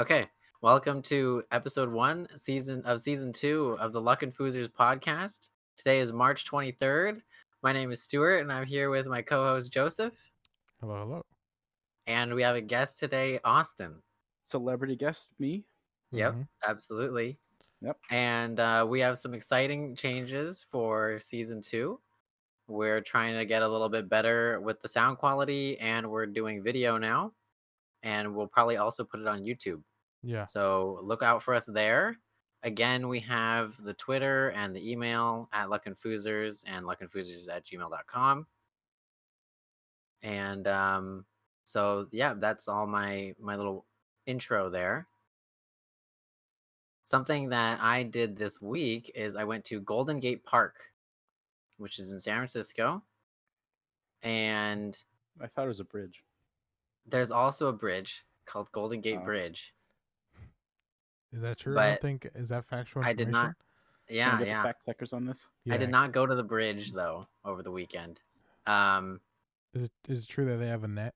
Okay, welcome to episode one, season of season two of the Luck and Foozers podcast. Today is March 23rd. My name is Stuart, and I'm here with my co-host Joseph, Hello, hello. and we have a guest today, Austin. celebrity guest me. Yep, Mhm. absolutely. Yep. And uh, we have some exciting changes for season two. We're trying to get a little bit better with the sound quality, and we're doing video now. And we'll probably also put it on YouTube. Yeah. So look out for us there. Again, we have the Twitter and the email at luckandfoozers and luckandfoozers at gmail.com. And um, so yeah, that's all my my little intro there. Something that I did this week is I went to Golden Gate Park, which is in San Francisco. And I thought it was a bridge. there's also a bridge called Golden Gate Oh. Bridge. Is that true? I don't think is that factual I did information? not. Yeah, yeah. Fact checkers on this. Yeah. I did not go to the bridge though over the weekend. Um, Is it is it true that they have a net?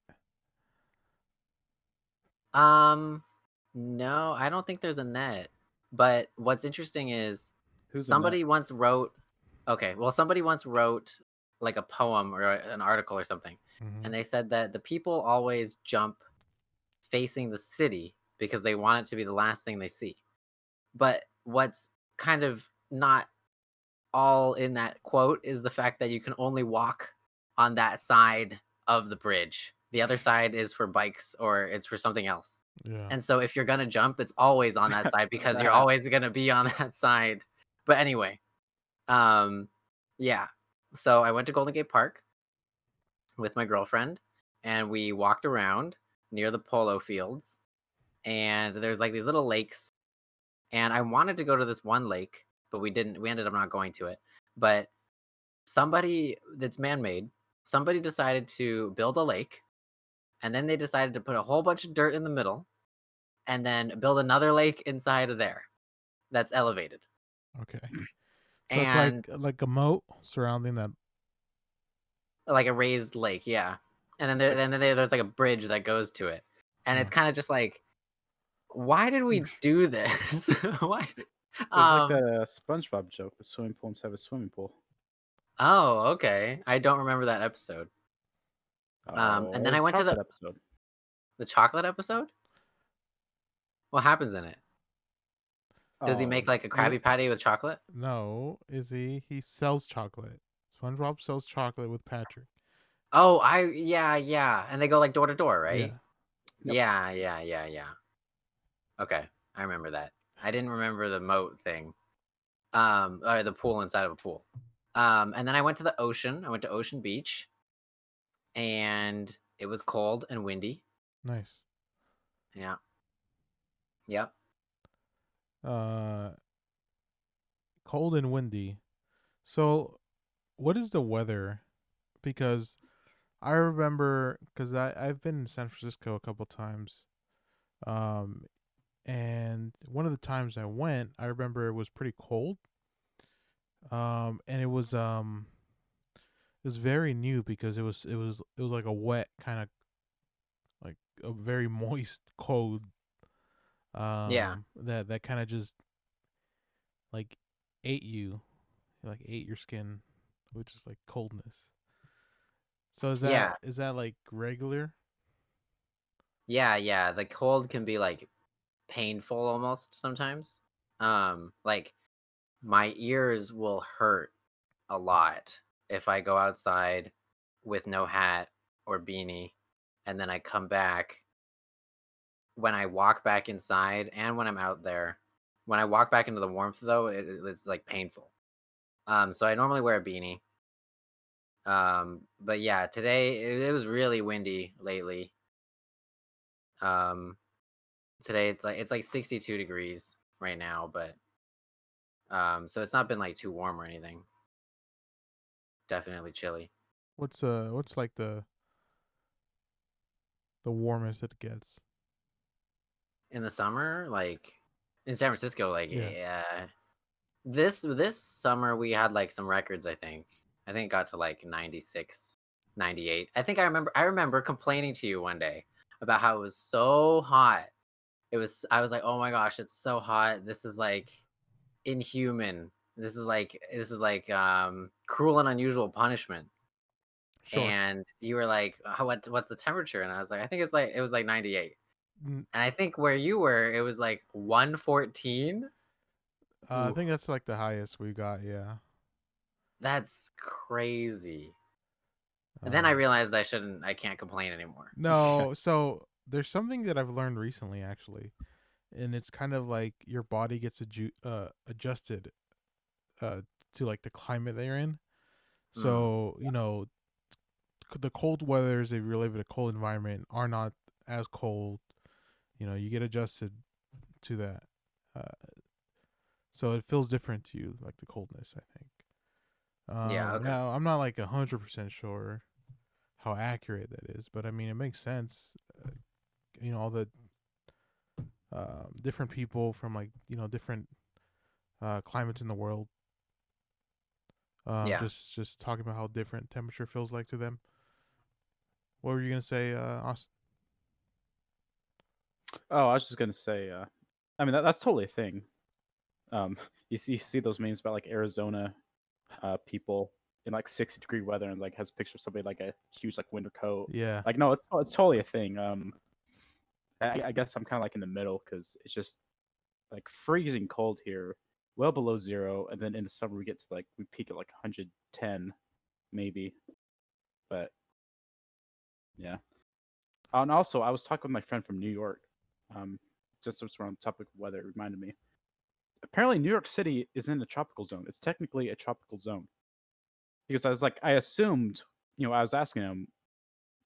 um, no, I don't think there's a net. But what's interesting is Who's somebody once wrote. Okay, well, somebody once wrote like a poem or an article or something, Mhm. and they said that the people always jump facing the city because they want it to be the last thing they see. But what's kind of not all in that quote is the fact that you can only walk on that side of the bridge. The other side is for bikes or it's for something else. Yeah. And so if you're going to jump, it's always on that side because you're always going to be on that side. But anyway, um yeah. So I went to Golden Gate Park with my girlfriend and we walked around near the polo fields and there's like these little lakes and I wanted to go to this one lake, but we didn't we ended up not going to it. But somebody that's man-made, somebody decided to build a lake and then they decided to put a whole bunch of dirt in the middle and then build another lake inside of there that's elevated. okay. So and it's like like a moat surrounding that. like a raised lake, yeah. And then there, then there, there's like a bridge that goes to it, and it's hmm. kind of just like, why did we do this? why? There's Um, like a SpongeBob joke. The swimming pool inside of a swimming pool. oh, okay. I don't remember that episode. Um, and Oh, then I went to the- episode. The chocolate episode. What happens in it? Does he Oh, make like a Krabby Patty with chocolate? No, is he? He sells chocolate. SpongeBob sells chocolate with Patrick. Oh, I yeah yeah, and they go like door to door, right? Yeah. Yep. Yeah, yeah, yeah, yeah. Okay, I remember that. I didn't remember the moat thing. Um, or the pool inside of a pool. Um, and then I went to the ocean. I went to Ocean Beach, and it was cold and windy. Nice. Yeah. Yep. Uh, cold and windy. So, what is the weather? Because I remember because I I've been in San Francisco a couple times, um, and one of the times I went, I remember it was pretty cold. Um, and it was um, it was very new because it was it was it was like a wet kind of, like a very moist cold. Um, Yeah. That that kind of just like ate you, like ate your skin, which is like coldness. So is that is Yeah. that like regular? Yeah, yeah. The cold can be like painful almost sometimes. Um, like my ears will hurt a lot if I go outside with no hat or beanie and then I come back when I walk back inside and when I'm out there. When I walk back into the warmth though, it, it's like painful. Um, so I normally wear a beanie. Um, but yeah, today it, it was really windy lately. Um, today it's like it's like 62 degrees right now, but um, so it's not been like too warm or anything. Definitely chilly. What's uh what's like the the warmest it gets? in the summer like in san francisco like Yeah. yeah, this this summer we had like some records i think i think it got to like 96 98 i think i remember i remember complaining to you one day about how it was so hot it was I was like, "Oh my gosh, it's so hot. This is like inhuman. This is like this is like um cruel and unusual punishment." Sure. And you were like, How, what, what's the temperature? And I was like, I think it's like, it was like 98. N- And I think where you were, it was like 114. Uh, I think that's like the highest we got. Yeah. That's crazy. And then I Um, realized I shouldn't, I can't complain anymore. No, so there's something that I've learned recently actually, and it's kind of like your body gets adju- uh, adjusted uh, to like the climate that you're in. Mm. So you know, the cold weathers if you live in a cold environment are not as cold. You know, you get adjusted to that, uh, so it feels different to you, like the coldness. I think. Um, Yeah, okay. Now I'm not like a hundred percent sure how accurate that is, but I mean it makes sense. Uh, you know, all the um, different people from like you know different uh, climates in the world. Um, Yeah. Just just talking about how different temperature feels like to them. What were you gonna say, uh, Austin? Oh, I was just gonna say. Uh, I mean, that, that's totally a thing. Um, you see, you see those memes about like Arizona, uh, people in like sixty degree weather and like has a picture of somebody like a huge like winter coat. Yeah. Like, no, it's it's totally a thing. Um, I, I guess I'm kind of like in the middle because it's just like freezing cold here, well below zero, and then in the summer we get to like we peak at like 110, maybe. But yeah. And also, I was talking with my friend from New York. Um, just since we're on the topic of weather, it reminded me. Apparently, New York City is in a tropical zone. It's technically a tropical zone. Because I was like, I assumed, you know, I was asking him,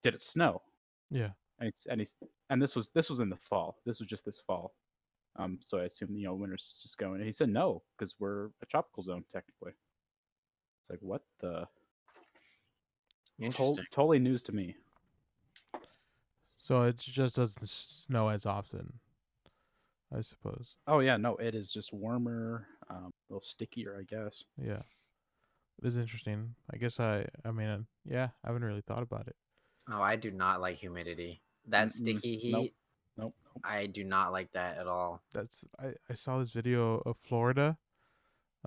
did it snow? Yeah. And he's, and he's and this was this was in the fall. This was just this fall. Um, so I assumed you know winter's just going. And he said no because we're a tropical zone technically. It's like what the Tol- Interesting. totally news to me. So it just doesn't snow as often, I suppose. Oh yeah, no, it is just warmer, um, a little stickier, I guess. Yeah. It is interesting. I guess I. I mean, uh, yeah. I haven't really thought about it. Oh, I do not like humidity. That Mm-mm. sticky heat, Nope. Nope. nope. I do not like that at all. that's I, I saw this video of Florida.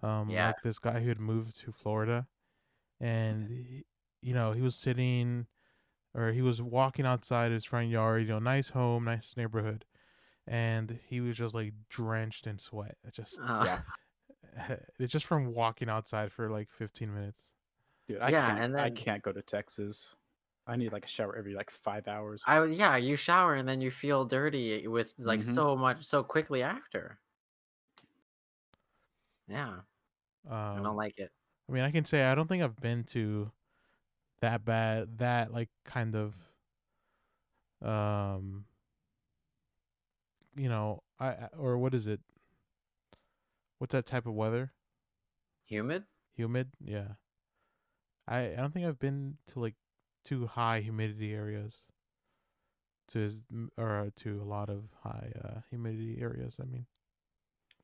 Um, Yeah. like this guy who had moved to Florida, and he, you know he was sitting, or he was walking outside his front yard. You know, nice home, nice neighborhood, and he was just like drenched in sweat. It just Uh, Yeah. it's just from walking outside for like 15 minutes. Dude, I Yeah, can't. and I can't go to Texas. I need like a shower every like five hours. I yeah, you shower and then you feel dirty with like Mhm. so much so quickly after. Yeah, I Um, don't like it. I mean, I can say I don't think I've been to that bad, that like kind of, um, you know, I I- or what is it? What's that type of weather? Humid? Humid? Yeah. I I don't think I've been to like too high humidity areas. To as m- or to a lot of high uh, humidity areas. I mean,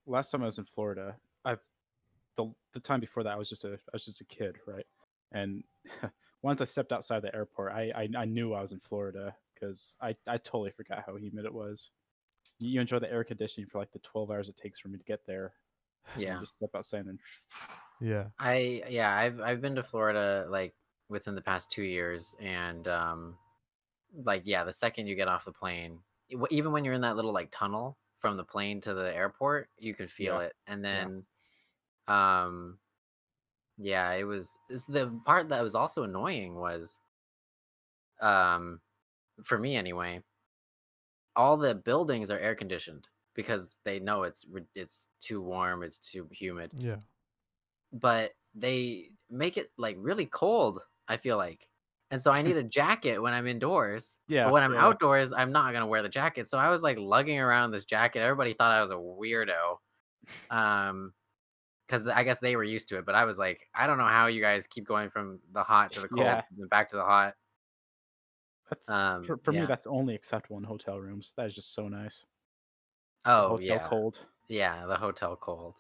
Last time I was in Florida, I've the the time before that I was just a I was just a kid, right? And once I stepped outside the airport, I I, I knew I was in Florida because I I totally forgot how humid it was. You, you enjoy the air conditioning for like the 12 hours it takes for me to get there. Yeah. Just step outside and yeah. I yeah, I've I've been to Florida like within the past 2 years and um like yeah, the second you get off the plane, even when you're in that little like tunnel from the plane to the airport, you can feel Yeah. it. And Yeah. then um yeah, it was the part that was also annoying was um for me anyway, all the buildings are air conditioned because they know it's it's too warm, it's too humid Yeah. but they make it like really cold i feel like and so i need a jacket when i'm indoors Yeah, but when i'm yeah, yeah. outdoors i'm not going to wear the jacket so i was like lugging around this jacket everybody thought i was a weirdo um because i guess they were used to it but i was like i don't know how you guys keep going from the hot to the cold Yeah. and back to the hot That's Um, for, for yeah. me. That's only acceptable in hotel rooms. That is just so nice. The oh hotel yeah cold. yeah the hotel cold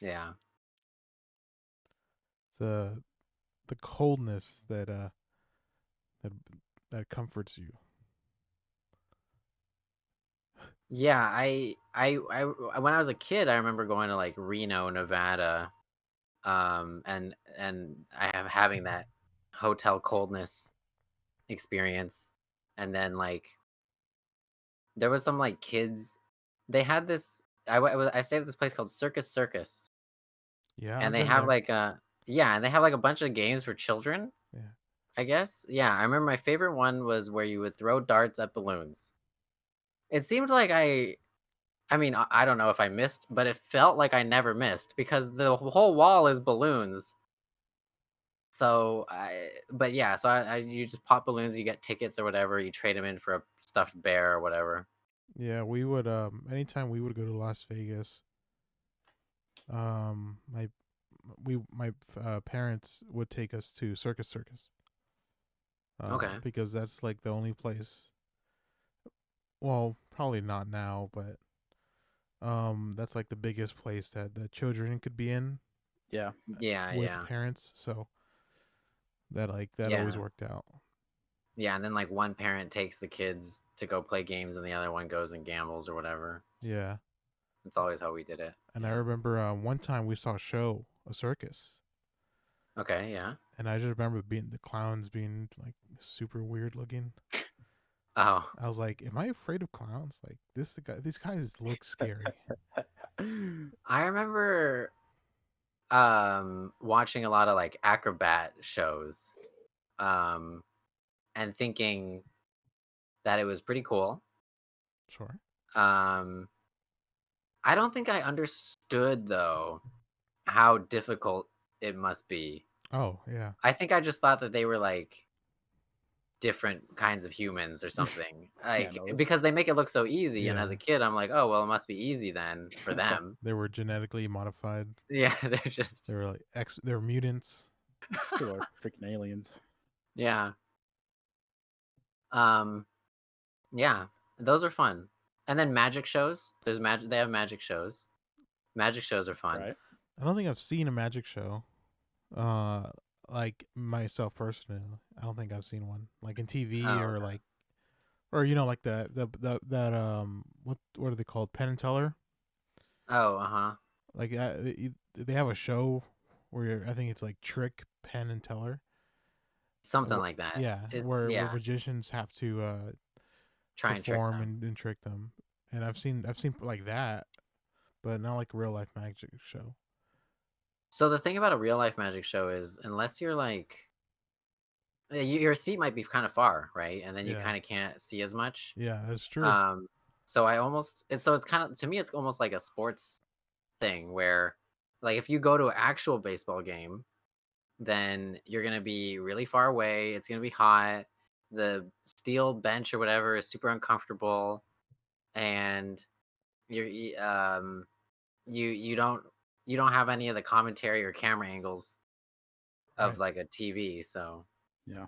yeah the the coldness that uh that that comforts you. Yeah, I, I, I, when I was a kid, I remember going to like Reno, Nevada, um, and and I have having that hotel coldness experience, and then like there was some like kids, they had this. i, I stayed at this place called Circus Circus, Yeah, and I've they have there. like a yeah, and they have like a bunch of games for children. Yeah. I guess. Yeah, I remember my favorite one was where you would throw darts at balloons. It seemed like I I mean, I don't know if I missed, but it felt like I never missed because the whole wall is balloons. So I but yeah, so I, I you just pop balloons, you get tickets or whatever, you trade them in for a stuffed bear or whatever. Yeah, we would um anytime we would go to Las Vegas, um my we my uh, parents would take us to Circus Circus. Uh, Okay. Because that's like the only place. Well, probably not now, but um that's like the biggest place that the children could be in Yeah. Yeah, with yeah. parents. So that like that always worked out. Yeah, and then like one parent takes the kids to go play games and the other one goes and gambles or whatever. Yeah. That's always how we did it. And I remember uh, one time we saw a show, a circus. Okay, yeah. And I just remember being the clowns being like super weird looking. Oh, I was like, "Am I afraid of clowns? Like this, guy, these guys look scary." I remember um watching a lot of like acrobat shows um and thinking that it was pretty cool. sure. Um I don't think I understood though how difficult it must be. Oh yeah, I think I just thought that they were like different kinds of humans or something. Like no, because they make it look so easy and as a kid I'm like, "Oh, well, it must be easy then for them." they were genetically modified. yeah, they're just They were like ex. They were mutants. These people are freaking aliens. Yeah. Um yeah, those are fun. And then magic shows. There's magic they have magic shows. Magic shows are fun. Right? I don't think I've seen a magic show. Uh, like myself personally, I don't think I've seen one like in TV Oh, or okay. like, or you know, like the the the that um what what are they called? Penn and Teller. Oh, uh-huh. Like uh, they they have a show where I think it's like Trick, Penn and Teller. Something Wh- like that. Yeah, It's- where, yeah. where magicians have to uh, Try and trick them. and, and trick them. And I've seen I've seen like that, but not like a real life magic show. So the thing about a real life magic show is unless you're like uh, your seat might be kind of far, right? And then you Yeah. kind of can't see as much. Yeah, that's true. Um, so I almost it's so it's kind of to me it's almost like a sports thing where like if you go to an actual baseball game, then you're gonna be really far away. It's gonna be hot. The steel bench or whatever is super uncomfortable, and you're um you you don't you don't have any of the commentary or camera angles of Right. like a TV. So Yeah.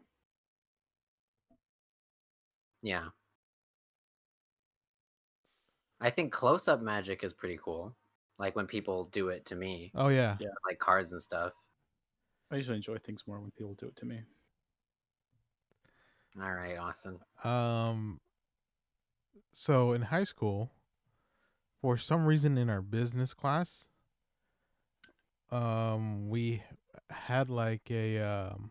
yeah. I think close up magic is pretty cool. Like when people do it to me, oh yeah. yeah. like cards and stuff. I usually enjoy things more when people do it to me. All right, Austin. Um. So in high school, for some reason in our business class, um, we had like a um.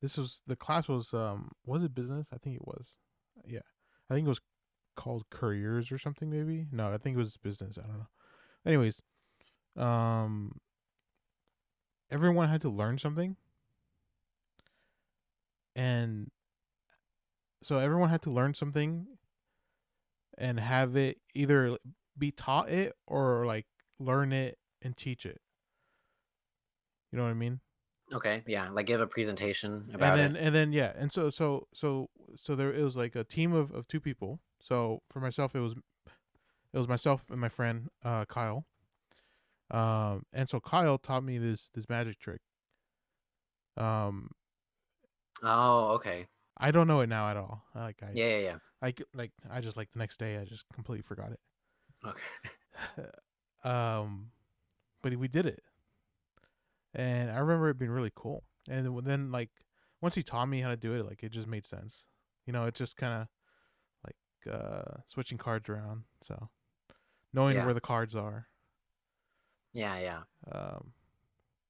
This was the class was um was it business? I think it was. Yeah, I think it was called careers or something maybe. No, I think it was business. I don't know. Anyways, um, everyone had to learn something, and so everyone had to learn something and have it either be taught it or like learn it and teach it. You know what I mean? Okay, yeah, like give a presentation about and then it. and then yeah, and so so so so there it was like a team of, of two people. So for myself it was it was myself and my friend uh Kyle. Um and so Kyle taught me this this magic trick. Um Oh, okay. I don't know it now at all. Like I Yeah, yeah, yeah. I like I just like the next day I just completely forgot it. Okay. um, but we did it, and I remember it being really cool. And then- like once he taught me how to do it, like it just made sense. You know, it just kind of like uh switching cards around. So knowing Yeah. where the cards are. Yeah, yeah. Um,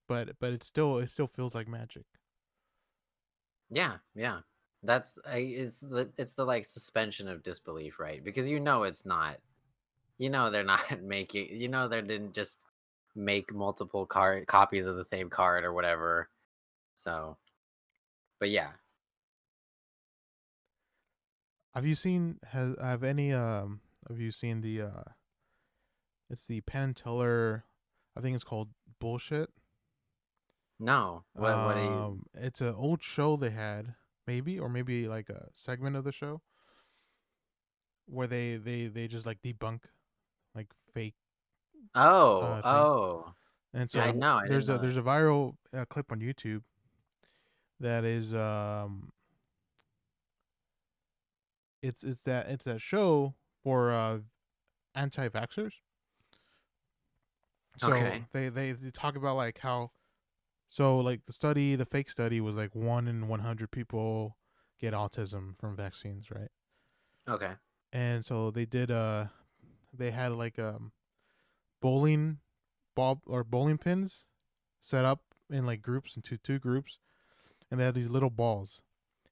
but but it still it still feels like magic. Yeah, yeah. That's I it's the it's the like suspension of disbelief, right? Because you know it's not you know they're not making you know they didn't just make multiple card copies of the same card or whatever. So but yeah. Have you seen has have any um have you seen the uh it's the Penn and Teller I think it's called Bullshit. No. What what do you um it's an old show they had, maybe, or maybe like a segment of the show where they they they just like debunk like fake Oh, uh, oh. and so Yeah, I know, I there's a that. there's a viral uh, clip on YouTube that is um it's it's that it's that show for uh anti-vaxxers. So Okay. they, they they talk about like how so like the study the fake study was like one in 100 people get autism from vaccines, right? Okay. and so they did uh they had like um bowling ball or bowling pins set up in like groups into two groups and they had these little balls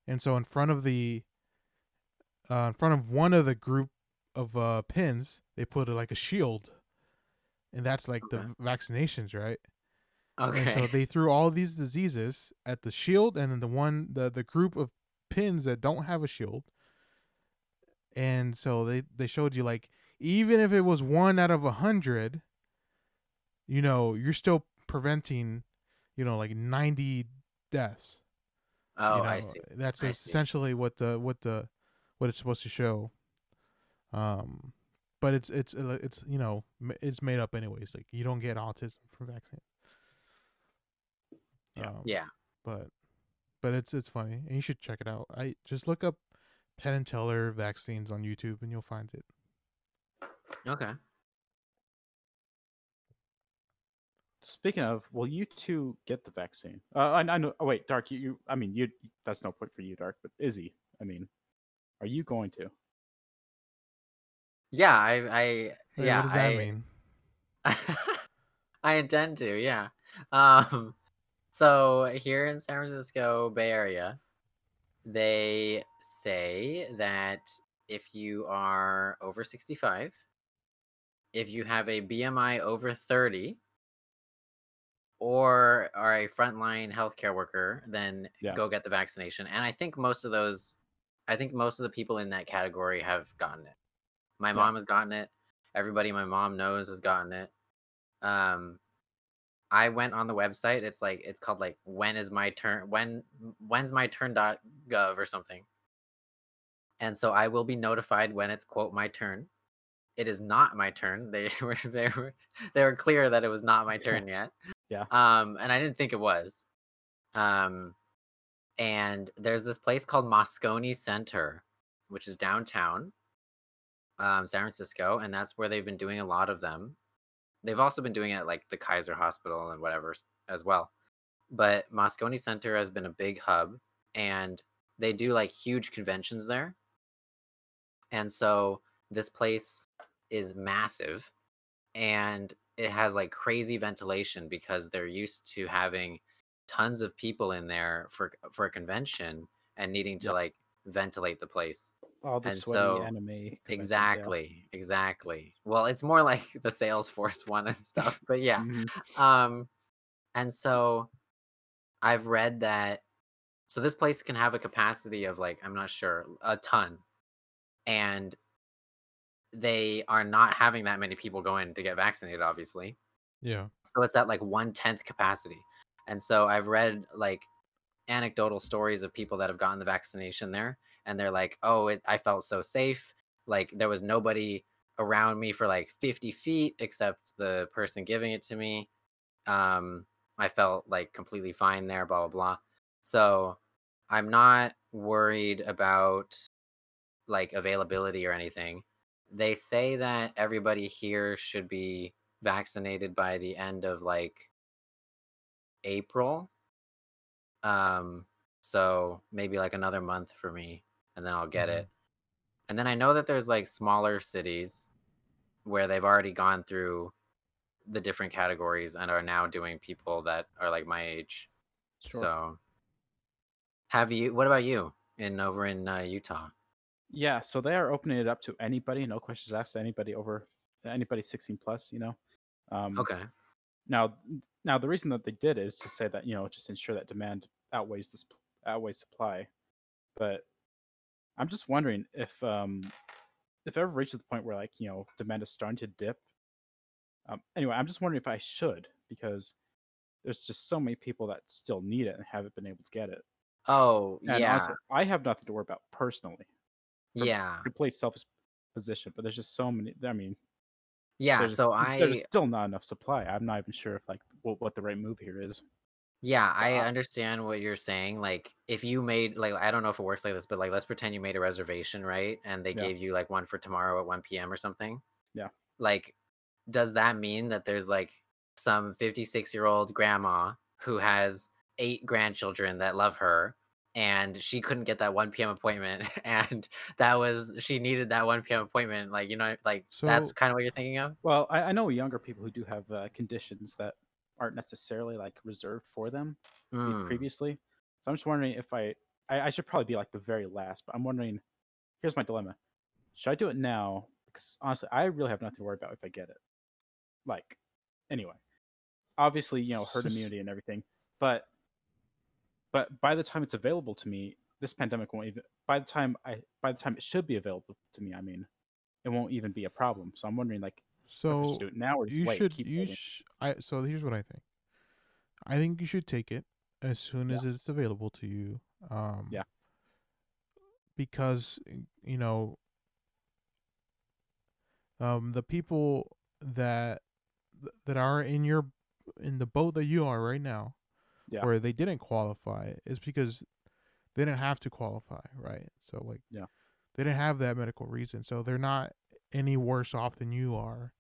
and so in front of the uh in front of one of the group of uh pins they put like a shield and that's like Okay. the vaccinations right Okay. and so they threw all these diseases at the shield and then the one the the group of pins that don't have a shield. And so they they showed you like even if it was one out of a hundred, you know, you're still preventing, you know, like ninety deaths. oh, you know, I see. That's I es- see. essentially what the what the what it's supposed to show. Um, but it's it's uh, it's you know m- it's made up anyways. Like you don't get autism from vaccine. Yeah. Um, Yeah. but but it's it's funny and you should check it out. I just look up Penn and Teller vaccines on YouTube and you'll find it. Okay. Speaking of, will you two get the vaccine? Uh, I, I know. Oh wait, Dark. You, you. I mean, you. That's no point for you, Dark. But Izzy, I mean, are you going to? Yeah, I I Wait, yeah, what does that I, mean? I intend to, yeah. Um, so here in San Francisco Bay Area, they say that if you are over 65, if you have a BMI over 30, or are a frontline healthcare worker, then Yeah. go get the vaccination. And I think most of those, I think most of the people in that category have gotten it. My Yeah. mom has gotten it. Everybody my mom knows has gotten it. Um, I went on the website. It's like it's called like when is my turn when when's my turn dot gov or something. And so I will be notified when it's quote my turn. It is not my turn. They were they were they were clear that it was not my turn yet. Yeah. Um, and I didn't think it was. Um, and there's this place called Moscone Center, which is downtown, um, San Francisco, and that's where they've been doing a lot of them. They've also been doing it at like the Kaiser Hospital and whatever as well. But Moscone Center has been a big hub, and they do like huge conventions there. And so this place is massive and it has like crazy ventilation because they're used to having tons of people in there for for a convention and needing to Yep. like ventilate the place. All the And sweaty so- anime. conventions, yeah. Exactly, exactly. Well, it's more like the Salesforce one and stuff, but yeah. Mhm. Um, and so I've read that so this place can have a capacity of like I'm not sure a ton, and they are not having that many people go in to get vaccinated, obviously. Yeah. So it's at like one tenth capacity, and so I've read like anecdotal stories of people that have gotten the vaccination there, and they're like, "Oh, it, I felt so safe. Like there was nobody around me for like 50 feet except the person giving it to me. Um, I felt like completely fine there. Blah blah blah. So I'm not worried about like availability or anything. They say that everybody here should be vaccinated by the end of like April. Um, so maybe like another month for me, and then I'll get Mhm. it. And then I know that there's like smaller cities where they've already gone through the different categories and are now doing people that are like my age. Sure. So, have you? What about you in over in uh, Utah? Yeah, so they are opening it up to anybody, no questions asked. Anybody over, anybody 16 plus. You know. Um, Okay. Now, now the reason that they did is to say that you know just ensure that demand outweighs this outweighs supply, but I'm just wondering if um if it ever reaches the point where like you know demand is starting to dip. Um, anyway, I'm just wondering if I should because there's just so many people that still need it and haven't been able to get it. Oh And yeah, honestly, I have nothing to worry about personally. Yeah, complete selfish position, but there's just so many. I mean, yeah. So there's still not enough supply. I'm not even sure if like what, what the right move here is. Yeah, I Uh, understand what you're saying. Like, if you made like I don't know if it works like this, but like let's pretend you made a reservation, right? And they Yeah. gave you like one for tomorrow at 1 p.m. or something. Yeah. Like, does that mean that there's like some 56 year old grandma who has eight grandchildren that love her and she couldn't get that 1 p.m. appointment and that was she needed that 1 p.m. appointment like you know like that's kind of what you're thinking of Well, I, I know younger people who do have uh, conditions that aren't necessarily like reserved for them Mm, previously. So I'm just wondering if I, I I should probably be like the very last, but I'm wondering. Here's my dilemma: Should I do it now? Because honestly, I really have nothing to worry about if I get it. Like, anyway, obviously, you know, herd immunity and everything, but but by the time it's available to me, this pandemic won't even. By the time I, by the time it should be available to me, I mean, it won't even be a problem. So I'm wondering, like, So do it now or you wait, should you sh- I so here's what I think. I think you should take it as soon Yeah. as it's available to you. Um Yeah. Because you know um the people that that are in your in the boat that you are right now Yeah. where they didn't qualify is because they didn't have to qualify, right? So like Yeah. they didn't have that medical reason. So they're not any worse off than you are.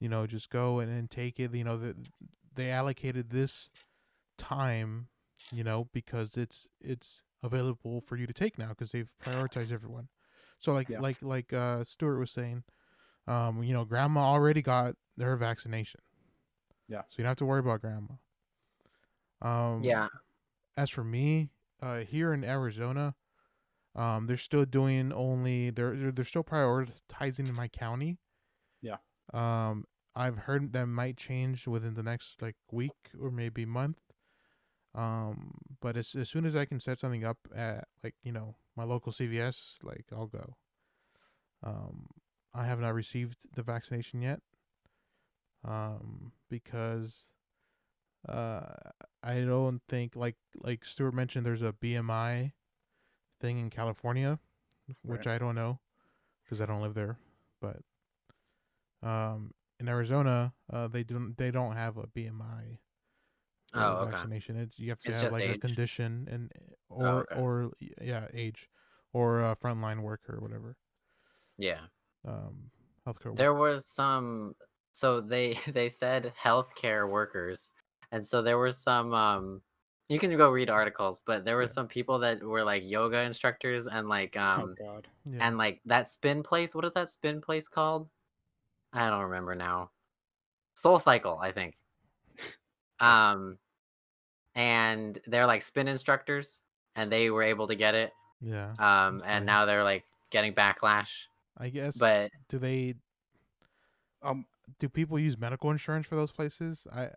You know, just go and, and take it. You know, that they allocated this time, you know, because it's it's available for you to take now because they've prioritized everyone. So like Yeah. like like uh Stuart was saying, um, you know, grandma already got their vaccination. Yeah. So you don't have to worry about grandma. Um yeah as for me, uh, here in Arizona, um, they're still doing only they're they're, they're still prioritizing in my county. Yeah. Um, I've heard that might change within the next like week or maybe month. Um, but as as soon as I can set something up at like you know my local CVS, like I'll go. Um, I have not received the vaccination yet. Um, because uh I don't think like like Stuart mentioned there's a BMI thing in California, which I don't know because I don't live there, but um in Arizona, uh they don't they don't have a BMI Oh, okay. vaccination. It's, you have to It's have like a condition and or Oh, okay. or yeah, age or a frontline worker or whatever. yeah Um healthcare There was some so they they said healthcare workers. And so there were some um you can go read articles, but there were Yeah. some people that were like yoga instructors and like um oh God. yeah. and like that spin place, what is that spin place called? I don't remember now. Soul Cycle, I think. Um and they're like spin instructors and they were able to get it. yeah. Um and now they're like getting backlash. I guess But do they Um, do people use medical insurance for those places? I, I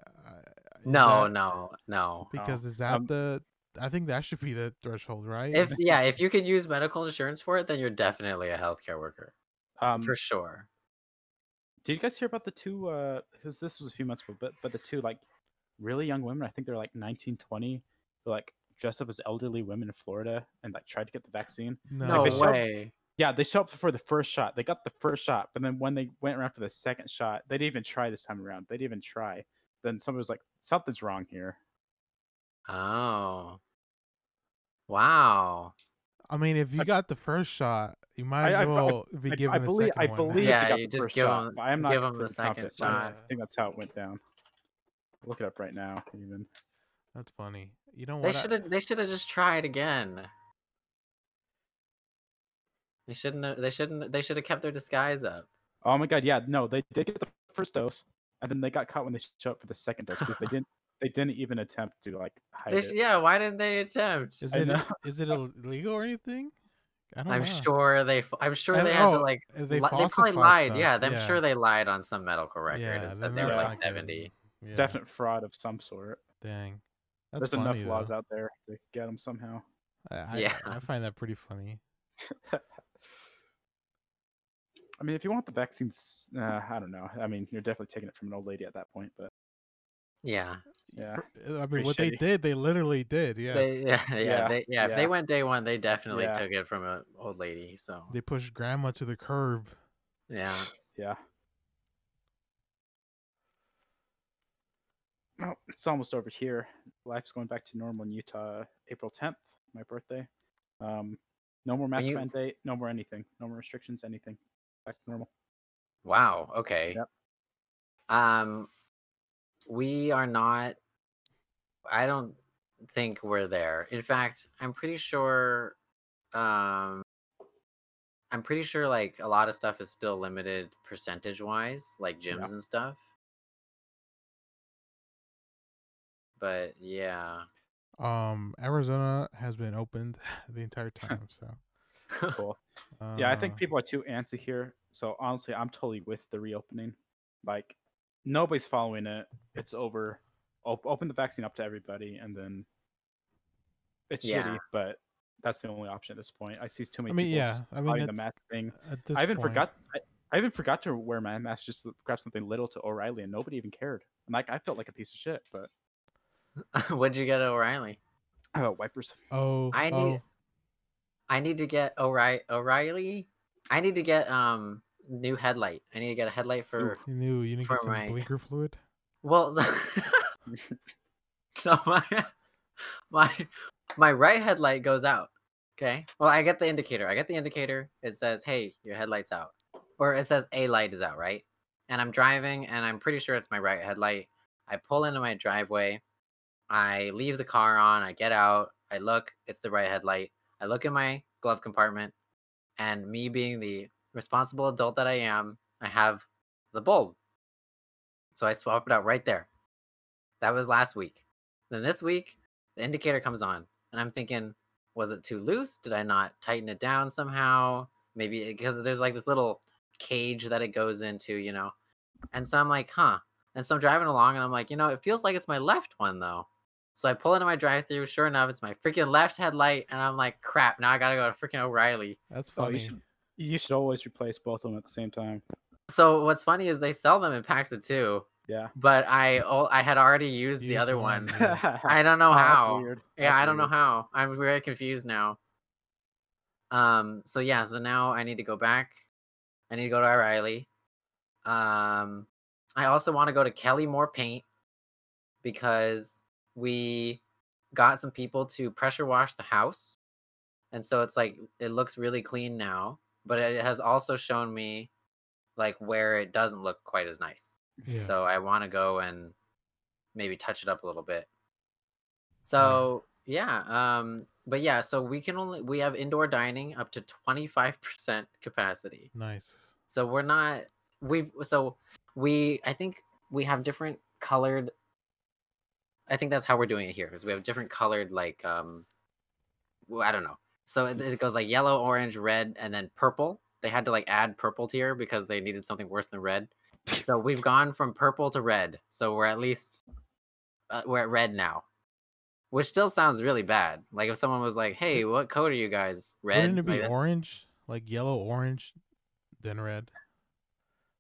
no, that- no, no. because is that Um, the? I think that should be the threshold, right? If yeah, if you could use medical insurance for it, then you're definitely a healthcare worker um, for sure. Did you guys hear about the two? uh Because this was a few months ago, but but the two like really young women. I think they're like 19, 20. They're like dressed up as elderly women in Florida and like tried to get the vaccine. no, No they showed- way. Yeah, they showed up for the first shot. They got the first shot, but then when they went around for the second shot, they didn't even try this time around. They didn't even try. Then somebody was like, "Something's wrong here." Oh, wow. I mean, if you I- got the first shot, you might I- as I- I- well be given I the believe second I one. believe Yeah, they you just give shot, 'em- but I am not give 'em the second shot. I think that's how it went down. Look it up right now. Even That's funny. You know They what? I- should have. They should have just tried again. They shouldn't. Have, they shouldn't. They should have kept their disguise up. Oh my god, yeah, no, they did get the first dose, and then they got caught when they showed up for the second dose because they didn't. They didn't even attempt to like hide They it. yeah. Why didn't they attempt? Is I it know. is it illegal or anything? I don't I'm know. sure they. I'm sure I- they had to oh, like. if they li- they probably lied. stuff, Yeah, I'm yeah. sure they lied on some medical record Yeah, and said they were like good. 70. It's Yeah, definite fraud of some sort. Dang. That's There's funny, enough laws though. out there to get them somehow. I, I, Yeah. I find that pretty funny. I mean, if you want the vaccines, uh, I don't know. I mean, you're definitely taking it from an old lady at that point, but Yeah. yeah. I mean, Pretty what they did, they literally did. Yes. They, yeah, yeah, Yeah, they, yeah. If they went day one, they definitely Yeah. took it from an old lady. So They pushed grandma to the curb. yeah, Yeah. Well, it's almost over here. Life's going back to normal in Utah. April 10th, my birthday. Um, no more mask you- mandate. No more anything. No more restrictions. Anything. Back to normal. wow. Okay. Yep. Um, we are not. I don't think we're there. In fact, I'm pretty sure. Um, I'm pretty sure like a lot of stuff is still limited percentage wise, like gyms Yeah. and stuff. But yeah. Um, Arizona has been opened the entire time. So Cool. yeah, I think uh, people are too antsy here. So honestly, I'm totally with the reopening. Like, nobody's following it. It's over. Op- open the vaccine up to everybody, and then it's Yeah. shitty, but that's the only option at this point. I see too many I mean, people yeah. I mean, following at, the mask thing. I even point, forgot. I, I even forgot to wear my mask just to grab something little to O'Reilly, and nobody even cared. And like, I felt like a piece of shit. But What'd you get at O'Reilly? uh, wipers. Oh, I need- oh, I need to get O'Reilly. O'Reilly. I need to get um new headlight. I need to get a headlight for you knew you didn't for get some my- blinker fluid. well. so my my my right headlight goes out. Okay. Well, I get the indicator. I get the indicator. It says, "Hey, your headlight's out," or it says a light is out, right? And I'm driving, and I'm pretty sure it's my right headlight. I pull into my driveway. I leave the car on. I get out. I look. It's the right headlight. I look in my glove compartment, and me being the responsible adult that I am, I have the bulb. So I swap it out right there. That was last week. Then this week, the indicator comes on, and I'm thinking, was it too loose? Did I not tighten it down somehow? Maybe eh, because there's like this little cage that it goes into, you know. And so I'm like, huh. And so I'm driving along, and I'm like, you know, it feels like it's my left one though. So I pull into my drive-through. Sure enough, it's my freaking left headlight, and I'm like, crap. Now I gotta go to freaking O'Reilly. That's Oh, funny. you should you should always replace both of them at the same time. So what's funny is they sell them in packs of two, Yeah. but I oh, I had already used the other one, one. I don't know Oh, how. weird. Yeah, That's I don't know how. I'm very confused now. Um, so yeah, so now I need to go back. I need to go to O'Reilly. Um, I also want to go to Kelly Moore Paint because we got some people to pressure wash the house. And so it's like it looks really clean now, but it has also shown me like where it doesn't look quite as nice. Yeah. So I want to go and maybe touch it up a little bit. So yeah, um, but yeah, so we can only we have indoor dining up to twenty five percent capacity. nice. So we're not we so we I think we have different colored. I think that's how we're doing it here because we have different colored like um, well, I don't know. So it, it goes like yellow, orange, red, and then purple. They had to like add purple tier because they needed something worse than red. So we've gone from purple to red. So we're at least uh, we're at red now, which still sounds really bad. Like if someone was like, "Hey, what code are you guys?" Red. Wouldn't it be like orange, like yellow, orange, then red?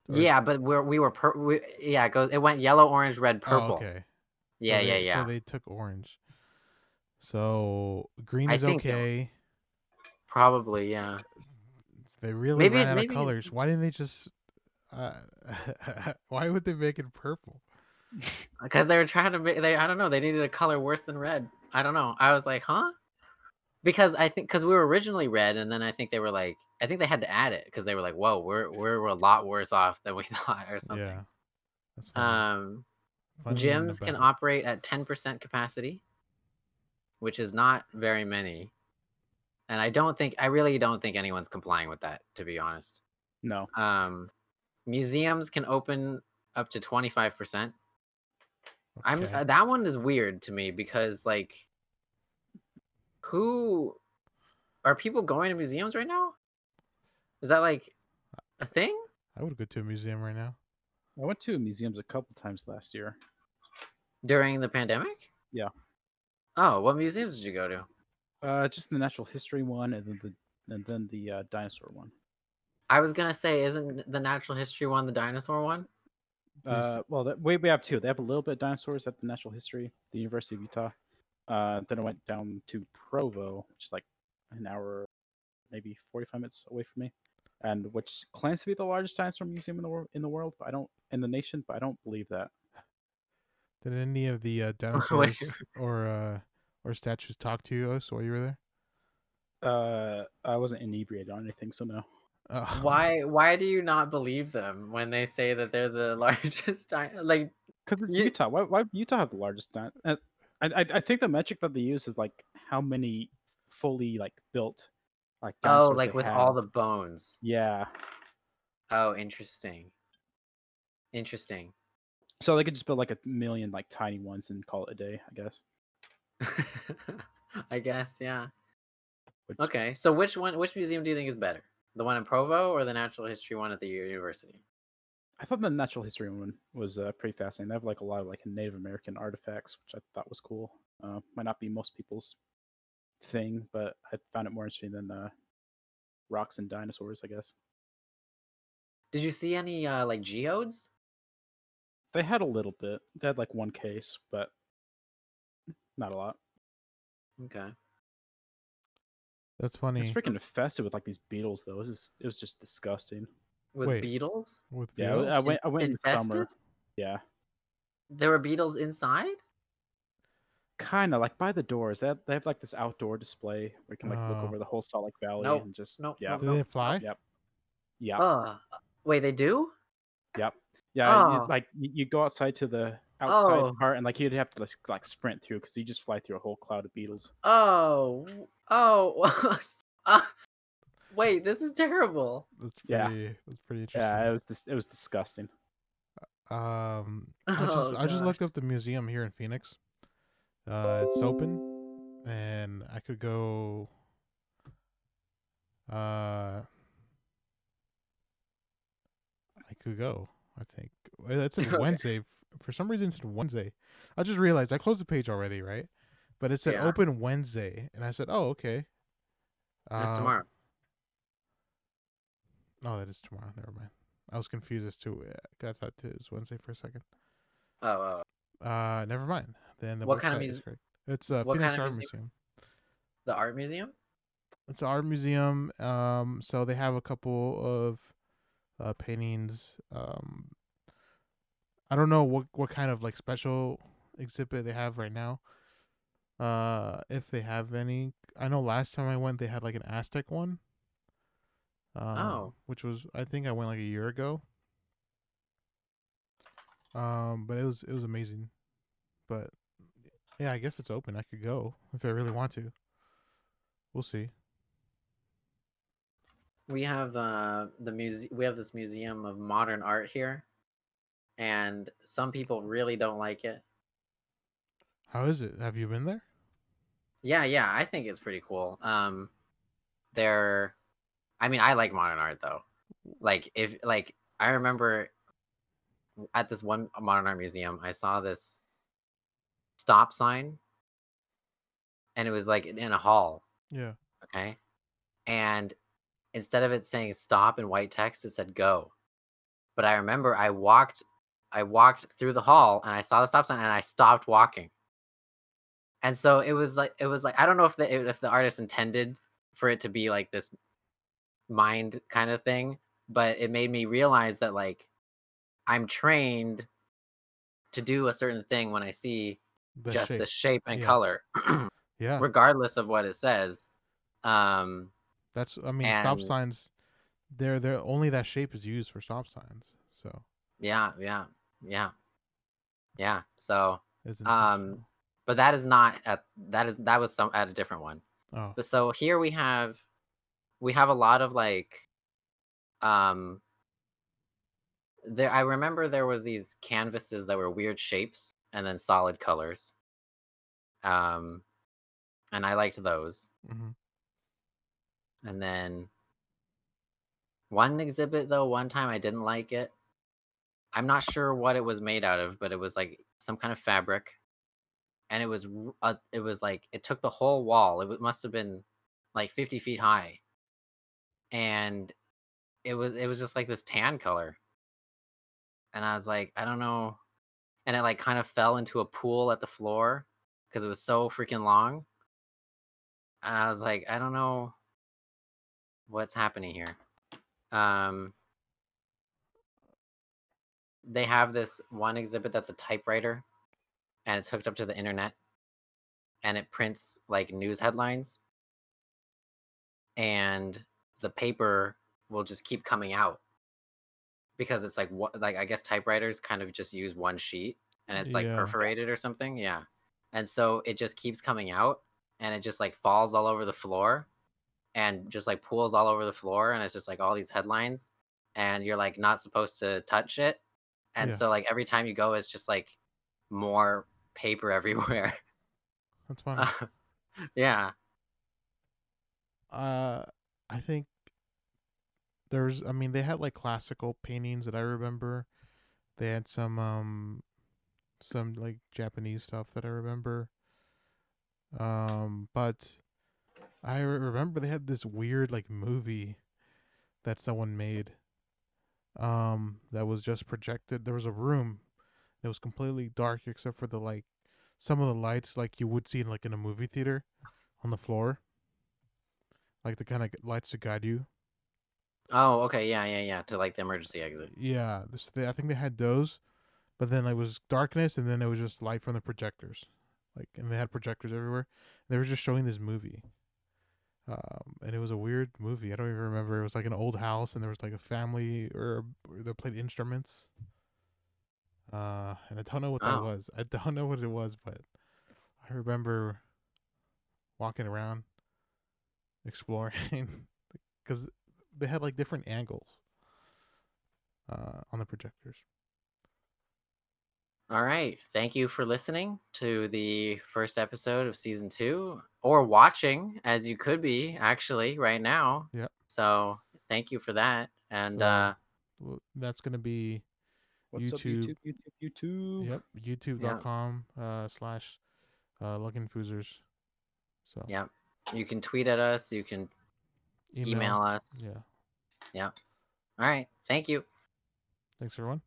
Or- Yeah, but we're we were per- we, yeah. It goes. It went yellow, orange, red, Oh, purple. Okay. So Yeah, yeah, they- yeah. So they took orange. So green is okay. Probably, yeah. They really Maybe- ran out maybe- of colors. Why didn't they just? Uh, why would they make it purple? Because they were trying to make they I don't know, they needed a color worse than red. I don't know. I was like, huh? Because I think because we were originally red, and then I think they were like, I think they had to add it because they were like, whoa, we're we're a lot worse off than we thought or something. Yeah, that's funny. Um, gyms can operate at ten percent capacity, which is not very many. and I don't think I really don't think anyone's complying with that. To be honest, No. um, museums can open up to twenty five percent. I'm uh, that one is weird to me because like, who are people going to museums right now? Is that like a thing? I would go to a museum right now. I went to museums a couple times last year. during the pandemic? Yeah. Oh, what museums did you go to? Uh, just the natural history one, and then the and then the uh, dinosaur one. I was gonna say, isn't the natural history one the dinosaur one? Uh, well, that, we we have two. They have a little bit of dinosaurs at the natural history, the University of Utah. Uh, then I went down to Provo, which is like an hour, maybe forty-five minutes away from me, and which claims to be the largest dinosaur museum in the world in the world. But I don't in the nation, but I don't believe that. Did any of the uh, dinosaurs or uh, or statues talk to you us while you were there? Uh, I wasn't inebriated on anything, so no. Uh, Why? Why do you not believe them when they say that they're the largest? Di- like, Because it's Ye- Utah. Why, why Utah have the largest din- uh, I, I I think the metric that they use is like how many fully like built like oh, like they with all the bones. yeah. Oh, interesting. Interesting. So they could just build like a million like tiny ones and call it a day, I guess. I guess, yeah. Which, Okay, so which one? Which museum do you think is better? The one in Provo or the natural history one at the university? I thought the natural history one was uh, pretty fascinating. They have like a lot of like Native American artifacts, which I thought was cool. Uh, might not be most people's thing, but I found it more interesting than uh, rocks and dinosaurs. I guess Did you see any uh like geodes? They had a little bit. They had like one case, but not a lot. Okay. That's funny. It's freaking infested with like these beetles, though. It was just, it was just disgusting. With Wait. beetles? With beetles? Yeah, I- I went. I went in the summer. Infested? Yeah, There were beetles inside? kind of like by the doors. They have, they have like this outdoor display where you can like look Oh. over the whole Salt Lake Valley Nope, and just nope, yeah, nope, Do they fly? yep, yeah, Ugh. Wait, they do? yep, yeah. you- Oh. like you, you go outside to the outside Oh. part and like you'd have to like, like sprint through because you just fly through a whole cloud of beetles. Oh. Oh. uh, wait, this is terrible. That's Yeah. pretty. That's pretty interesting. Yeah, it was dis- it was disgusting. Um, I just Oh, I just looked up the museum here in Phoenix. Uh, it's open, and I could go. Uh, I could go. I think Uh, it's in Okay. Wednesday. For some reason, it's in Wednesday. I just realized I closed the page already, right? But it said Yeah. open Wednesday, and I said, "Oh, okay." That's Uh, tomorrow. Oh, that is tomorrow. Never mind. I was confused as to. uh, I thought it was Wednesday for a second. Oh, oh. Uh, never mind. Then the What kind of website is muse- correct. It's uh, what Phoenix kind of Art museum? Museum. The art museum? It's an art museum. Um, so they have a couple of uh, paintings. Um, I don't know what what kind of like special exhibit they have right now. Uh, if they have any, I know last time I went they had like an Aztec one. Um, Oh. which was I think I went like a year ago. Um, but it was it was amazing. But yeah, I guess it's open. I could go if I really want to. We'll see. We have uh the muse we have this museum of modern art here. And some people really don't like it. How is it? Have you been there? Yeah, yeah, I think it's pretty cool. Um they're I mean, I like modern art though. Like if like I remember at this one modern art museum, I saw this stop sign and it was like in a hall, Yeah. okay? And instead of it saying stop in white text, it said go. But I remember I walked I walked through the hall and I saw the stop sign and I stopped walking. And so it was like it was like I don't know if the if the artist intended for it to be like this mind kind of thing, but it made me realize that like I'm trained to do a certain thing when I see The just shape. the shape and Yeah. color, Yeah. regardless of what it says. Um, That's I mean stop signs they're they're only that shape is used for stop signs. So yeah, yeah, yeah, yeah. So, um, but that is not at that is that was some at a different one. Oh, But so here we have we have a lot of like um there I remember there was these canvases that were weird shapes and then solid colors. Um and I liked those. hmm And then one exhibit though, one time I didn't like it. I'm not sure what it was made out of, but it was like some kind of fabric, and it was uh, it was like it took the whole wall. It must have been like 50 feet high, and it was it was just like this tan color. And I was like, I don't know, and it like kind of fell into a pool at the floor because it was so freaking long. And I was like, I don't know what's happening here. Um, they have this one exhibit that's a typewriter and it's hooked up to the internet and it prints like news headlines and the paper will just keep coming out because it's like what like i guess typewriters kind of just use one sheet and it's like Yeah. perforated or something yeah and so it just keeps coming out and it just like falls all over the floor and just like pools all over the floor and it's just like all these headlines and you're like not supposed to touch it and Yeah. so like every time you go it's just like more paper everywhere that's fine. yeah Uh, I think there's. I mean, they had like classical paintings that I remember. They had some um, some like Japanese stuff that I remember. Um, but I re- remember they had this weird like movie that someone made. Um, that was just projected. There was a room. It was completely dark except for the like some of the lights like you would see in like in a movie theater on the floor. Like the kind of lights to guide you. oh okay yeah yeah yeah to like the emergency exit Yeah, this they, I think they had those, but then it was darkness, and then it was just light from the projectors, like, and they had projectors everywhere. They were just showing this movie, um, and it was a weird movie. I don't even remember. It was like an old house, and there was like a family, or, or they played instruments. Uh, and I don't know what that Oh. was. I don't know what it was, but I remember walking around, exploring, because they had like different angles uh, on the projectors. All right. Thank you for listening to the first episode of season two, or watching as you could be actually right now. Yep. So thank you for that. And So, uh, Well, that's gonna be What's YouTube. up, YouTube? YouTube, YouTube. yep youtube.com uh slash uh Luckin Foozers. So yeah, you can tweet at us. You can email, us. Yeah. Yeah. All right. Thank you. Thanks everyone.